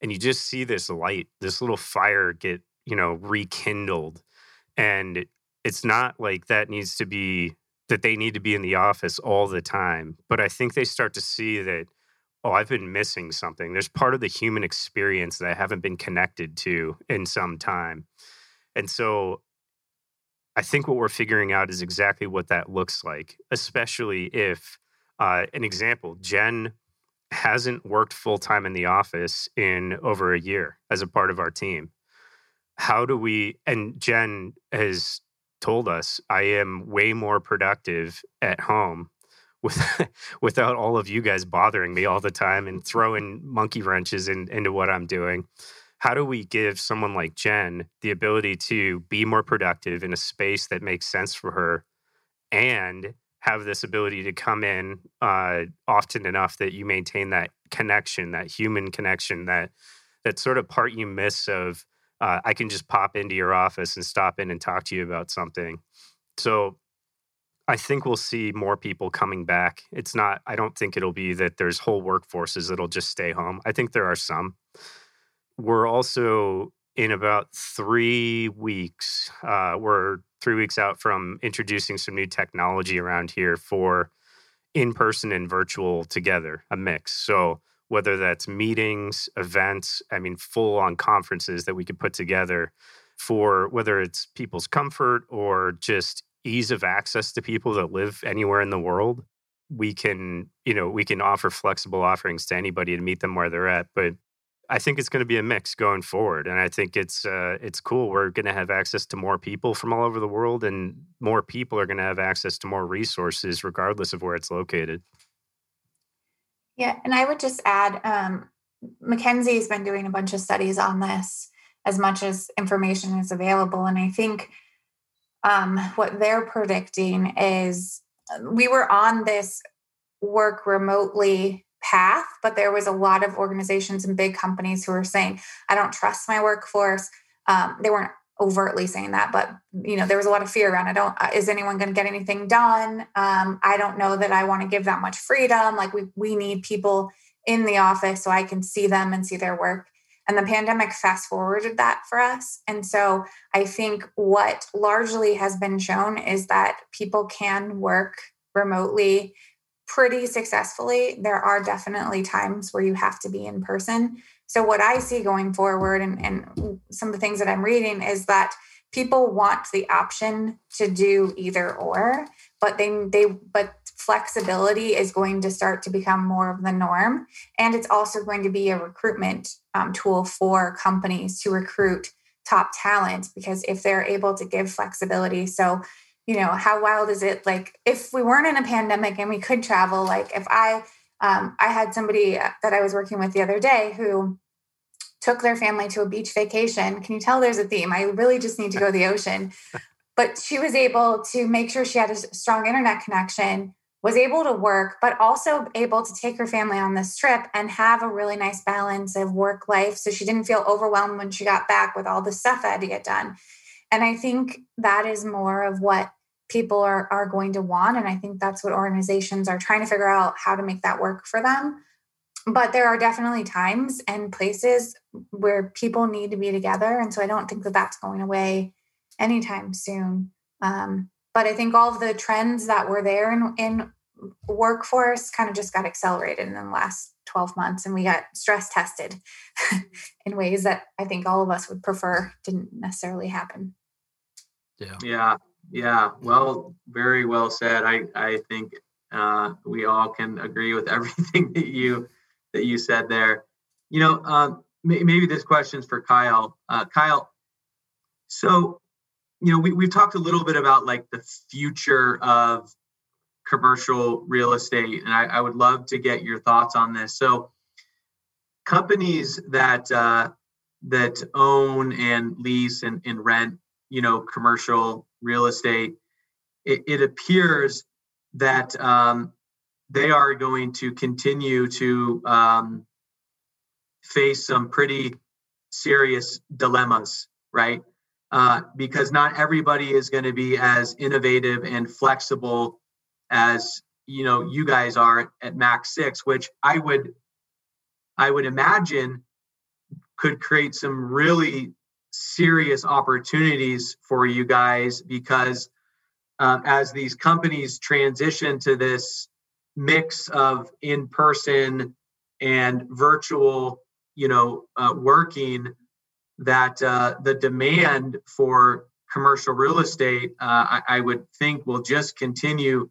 And you just see this light, this little fire get, you know, rekindled. And it's not like that needs to be that they need to be in the office all the time. But I think they start to see that oh, I've been missing something. There's part of the human experience that I haven't been connected to in some time. And so I think what we're figuring out is exactly what that looks like, especially if, uh, an example, Jen hasn't worked full time in the office in over a year as a part of our team. How do we, and Jen has told us, I am way more productive at home with without all of you guys bothering me all the time and throwing monkey wrenches in, into what I'm doing. How do we give someone like Jen the ability to be more productive in a space that makes sense for her and have this ability to come in uh, often enough that you maintain that connection, that human connection, that that sort of part you miss of uh, I can just pop into your office and stop in and talk to you about something. So I think we'll see more people coming back. It's not, I don't think it'll be that there's whole workforces that'll just stay home. I think there are some. We're also in about three weeks, uh, we're three weeks out from introducing some new technology around here for in person and virtual together, a mix. So, whether that's meetings, events, I mean, full on conferences that we could put together for whether it's people's comfort or just ease of access to people that live anywhere in the world. We can you know we can offer flexible offerings to anybody to meet them where they're at but i think it's going to be a mix going forward and i think it's uh, it's cool. We're going to have access to more people from all over the world and more people are going to have access to more resources regardless of where it's located yeah and i would just add um, mckinsey's been doing a bunch of studies on this as much as information is available and i think um, what they're predicting is we were on this work remotely path, but there was a lot of organizations and big companies who were saying, I don't trust my workforce. Um, they weren't overtly saying that, but you know, there was a lot of fear around. I don't. Uh, is anyone going to get anything done? Um, I don't know that I want to give that much freedom. Like we we need people in the office so I can see them and see their work. And the pandemic fast forwarded that for us. And so I think what largely has been shown is that people can work remotely pretty successfully. There are definitely times where you have to be in person. So, what I see going forward, and, and some of the things that I'm reading, is that people want the option to do either or, but they, they, but flexibility is going to start to become more of the norm. And it's also going to be a recruitment um, tool for companies to recruit top talent because if they're able to give flexibility. So, you know, how wild is it? Like, if we weren't in a pandemic and we could travel, like, if I, um, I had somebody that I was working with the other day who took their family to a beach vacation. Can you tell there's a theme? I really just need to go to the ocean. But she was able to make sure she had a strong internet connection was able to work, but also able to take her family on this trip and have a really nice balance of work life. So she didn't feel overwhelmed when she got back with all the stuff that had to get done. And I think that is more of what people are, are going to want. And I think that's what organizations are trying to figure out how to make that work for them. But there are definitely times and places where people need to be together. And so I don't think that that's going away anytime soon. Um, but I think all of the trends that were there in, in workforce kind of just got accelerated in the last 12 months and we got stress tested in ways that I think all of us would prefer didn't necessarily happen. Yeah. Yeah. Yeah. Well, very well said. I, I think uh, we all can agree with everything that you that you said there. You know, um, maybe this question's for Kyle. Uh, Kyle, so you know, we, we've talked a little bit about like the future of commercial real estate, and I, I would love to get your thoughts on this. So, companies that uh, that own and lease and, and rent, you know, commercial real estate, it, it appears that um, they are going to continue to um, face some pretty serious dilemmas, right? uh, because not everybody is going to be as innovative and flexible as you know you guys are at Mac Six, which I would I would imagine could create some really serious opportunities for you guys because uh, as these companies transition to this mix of in person and virtual you know uh, working that uh, the demand for commercial real estate, uh, I, I, would think, will just continue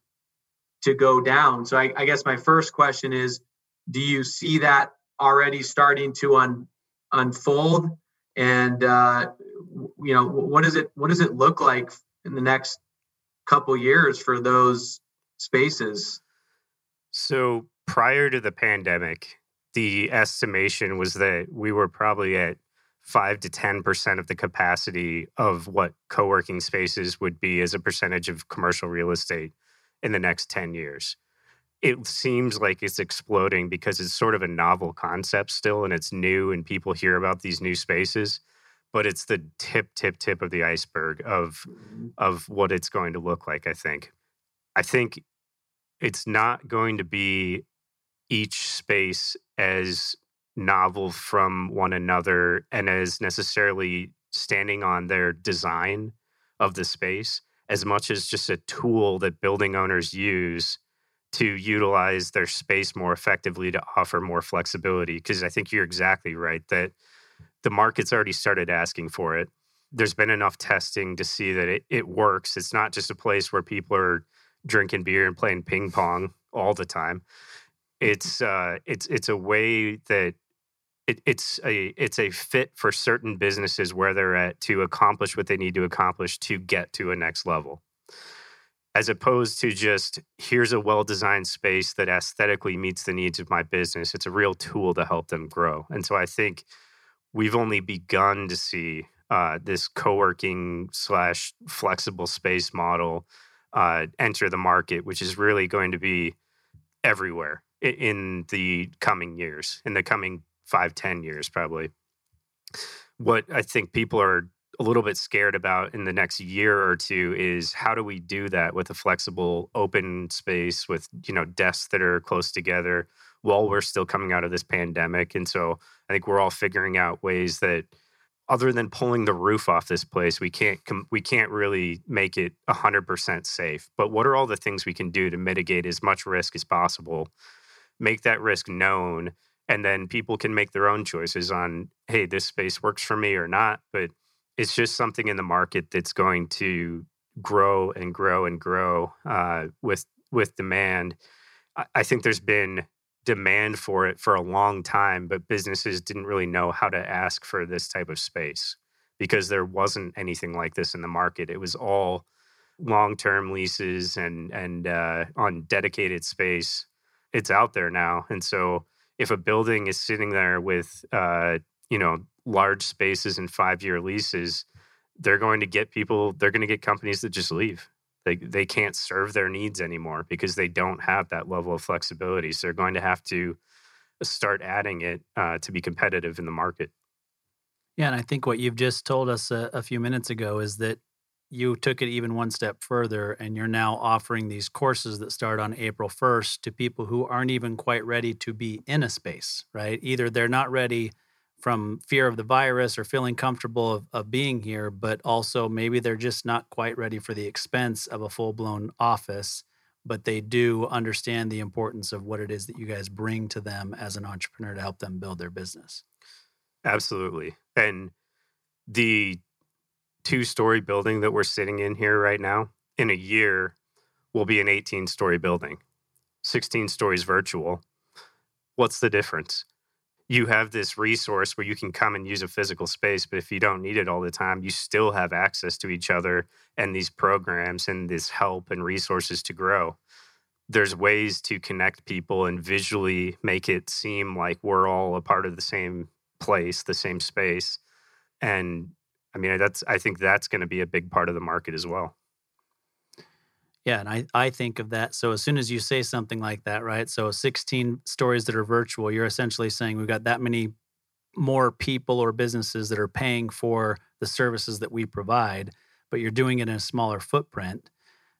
to go down. So, I, I, guess my first question is Do you see that already starting to un, unfold? And uh, you know, what does it what does it look like in the next couple years for those spaces? So prior to the pandemic, the estimation was that we were probably at five to 10% of the capacity of what co working spaces would be as a percentage of commercial real estate in the next 10 years. It seems like it's exploding because it's sort of a novel concept still and it's new and people hear about these new spaces but it's the tip tip tip of the iceberg of mm-hmm. of what it's going to look like i think I think it's not going to be each space as novel from one another and as necessarily standing on their design of the space as much as just a tool that building owners use to utilize their space more effectively to offer more flexibility. Because i think you're exactly right that the market's already started asking for it. There's been enough testing to see that it, it works. It's not just a place where people are drinking beer and playing ping pong all the time. It's uh it's it's a way that it, it's a it's a fit for certain businesses where they're at to accomplish what they need to accomplish to get to a next level. As opposed to just here's a well-designed space that aesthetically meets the needs of my business. It's a real tool to help them grow. And so i think we've only begun to see uh, this co-working slash flexible space model uh, enter the market which is really going to be everywhere in the coming years in the coming five, ten years, probably. What I think people are a little bit scared about in the next year or two is how do we do that with a flexible open space with you know desks that are close together while we're still coming out of this pandemic and so i think we're all figuring out ways that other than pulling the roof off this place we can't we can't really make it 100% safe but what are all the things we can do to mitigate as much risk as possible make that risk known and then people can make their own choices on hey this space works for me or not but it's just something in the market that's going to grow and grow and grow uh, with with demand. I, I think there's been demand for it for a long time but businesses didn't really know how to ask for this type of space because there wasn't anything like this in the market it was all long-term leases and and uh, on dedicated space it's out there now and so if a building is sitting there with uh, you know large spaces and five year leases, they're going to get people. They're going to get companies that just leave. They they can't serve their needs anymore because they don't have that level of flexibility. So they're going to have to start adding it uh, to be competitive in the market. Yeah, and I think what you've just told us a, a few minutes ago is that you took it even one step further and you're now offering these courses that start on April 1st to people who aren't even quite ready to be in a space, right? Either they're not ready from fear of the virus or feeling comfortable of, of being here, but also maybe they're just not quite ready for the expense of a full blown office, but they do understand the importance of what it is that you guys bring to them as an entrepreneur to help them build their business. Absolutely. And the two story building that we're sitting in here right now, in a year, will be an 18 story building, 16 stories virtual. What's the difference? You have this resource where you can come and use a physical space, but if you don't need it all the time, you still have access to each other and these programs and this help and resources to grow. There's ways to connect people and visually make it seem like we're all a part of the same place, the same space. And I mean, that's I think that's going to be a big part of the market as well. Yeah, and I, I think of that. So as soon as you say something like that, right? So 16 stories that are virtual, you're essentially saying we've got that many more people or businesses that are paying for the services that we provide, but you're doing it in a smaller footprint.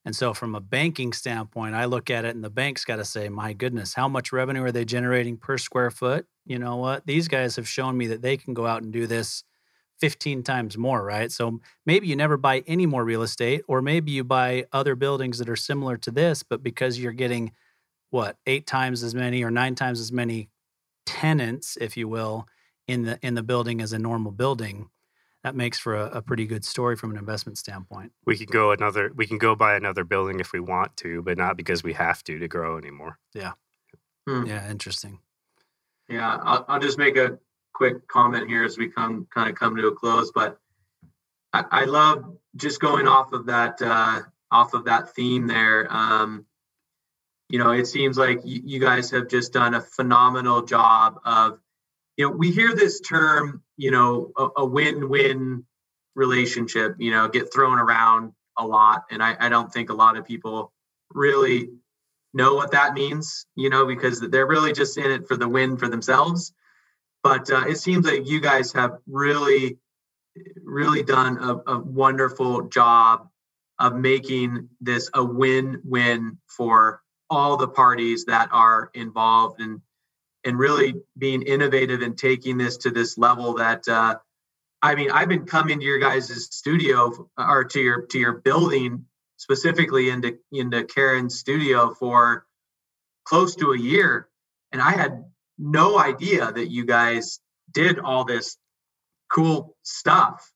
And so from a banking standpoint, I look at it and the bank's got to say, my goodness, how much revenue are they generating per square foot? You know what? These guys have shown me that they can go out and do this 15 times more, right? So maybe you never buy any more real estate, or maybe you buy other buildings that are similar to this, but because you're getting what eight times as many or nine times as many tenants, if you will, in the in the building as a normal building, that makes for a, a pretty good story from an investment standpoint. We can go another. We can go buy another building if we want to, but not because we have to to grow anymore. Yeah. Hmm. Yeah. Interesting. Yeah, I'll, I'll just make a quick comment here as we come kind of come to a close. But I, I love just going off of that uh, off of that theme there. Um, you know, it seems like you, you guys have just done a phenomenal job of, you know, we hear this term, you know, a, a win-win relationship, you know, get thrown around a lot, and I, I don't think a lot of people really know what that means, you know, because they're really just in it for the win for themselves. But uh, it seems that you guys have really, really done a, a wonderful job of making this a win-win for all the parties that are involved and and really being innovative and taking this to this level that uh, I mean I've been coming to your guys' studio or to your to your building specifically into into Karen's studio for close to a year and I had no idea that you guys did all this cool stuff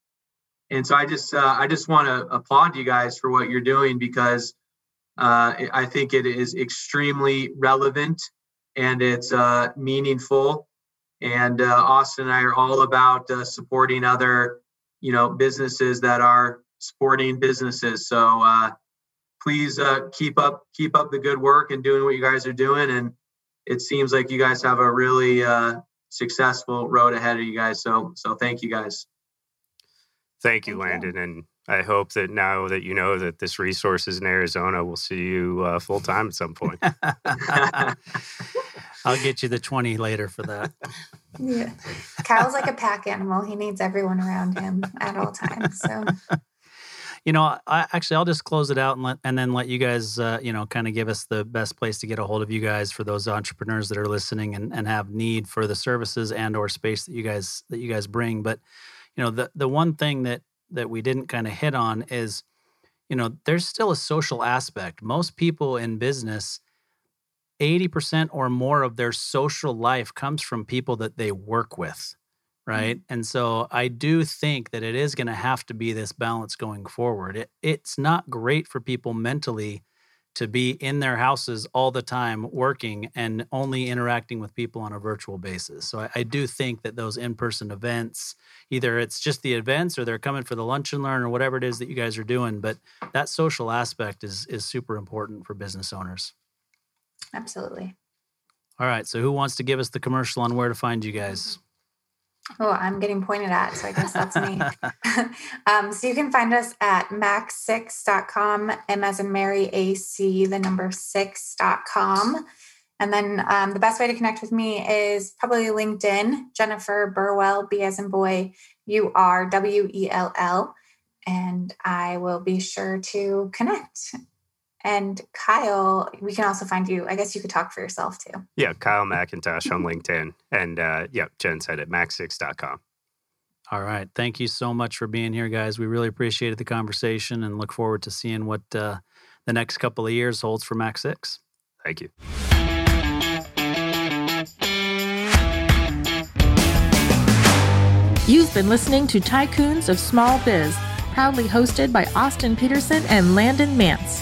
and so I just uh, I just want to applaud you guys for what you're doing because uh, I think it is extremely relevant and it's uh, meaningful. And uh, Austin and I are all about uh, supporting other, you know, businesses that are supporting businesses. So uh, please keep up keep up the good work and doing what you guys are doing. And it seems like you guys have a really successful road ahead of you guys. So so thank you guys. Thank you, Thank Landon. You. And I hope that now that you know that this resource is in Arizona, we'll see you uh, full time at some point. I'll get you the 20 later for that. Yeah. Kyle's like a pack animal. He needs everyone around him at all times. So you know, I actually I'll just close it out and let and then let you guys uh, you know kind of give us the best place to get a hold of you guys for those entrepreneurs that are listening and, and have need for the services and or space that you guys that you guys bring. But you know the the one thing that that we didn't kind of hit on is you know there's still a social aspect most people in business 80% or more of their social life comes from people that they work with right mm-hmm. and so i do think that it is going to have to be this balance going forward it, it's not great for people mentally to be in their houses all the time working and only interacting with people on a virtual basis. So I, I, do think that those in-person events, either it's just the events or they're coming for the lunch and learn or whatever it is that you guys are doing, but that social aspect is is super important for business owners. Absolutely. All right. So who wants to give us the commercial on where to find you guys? Oh, I'm getting pointed at, so I guess that's me. um, so you can find us at mac6.com, M as in Mary, AC, the number 6.com. And then um, the best way to connect with me is probably LinkedIn, Jennifer Burwell, B as in boy, U R W E L L. And I will be sure to connect. And Kyle, we can also find you. I guess you could talk for yourself too. Yeah, Kyle McIntosh on LinkedIn. And uh, yeah, Jen said at mac6.com. All right. Thank you so much for being here, guys. We really appreciated the conversation and look forward to seeing what uh, the next couple of years holds for Mac 6. Thank you. You've been listening to Tycoons of Small Biz, proudly hosted by Austin Peterson and Landon Mance.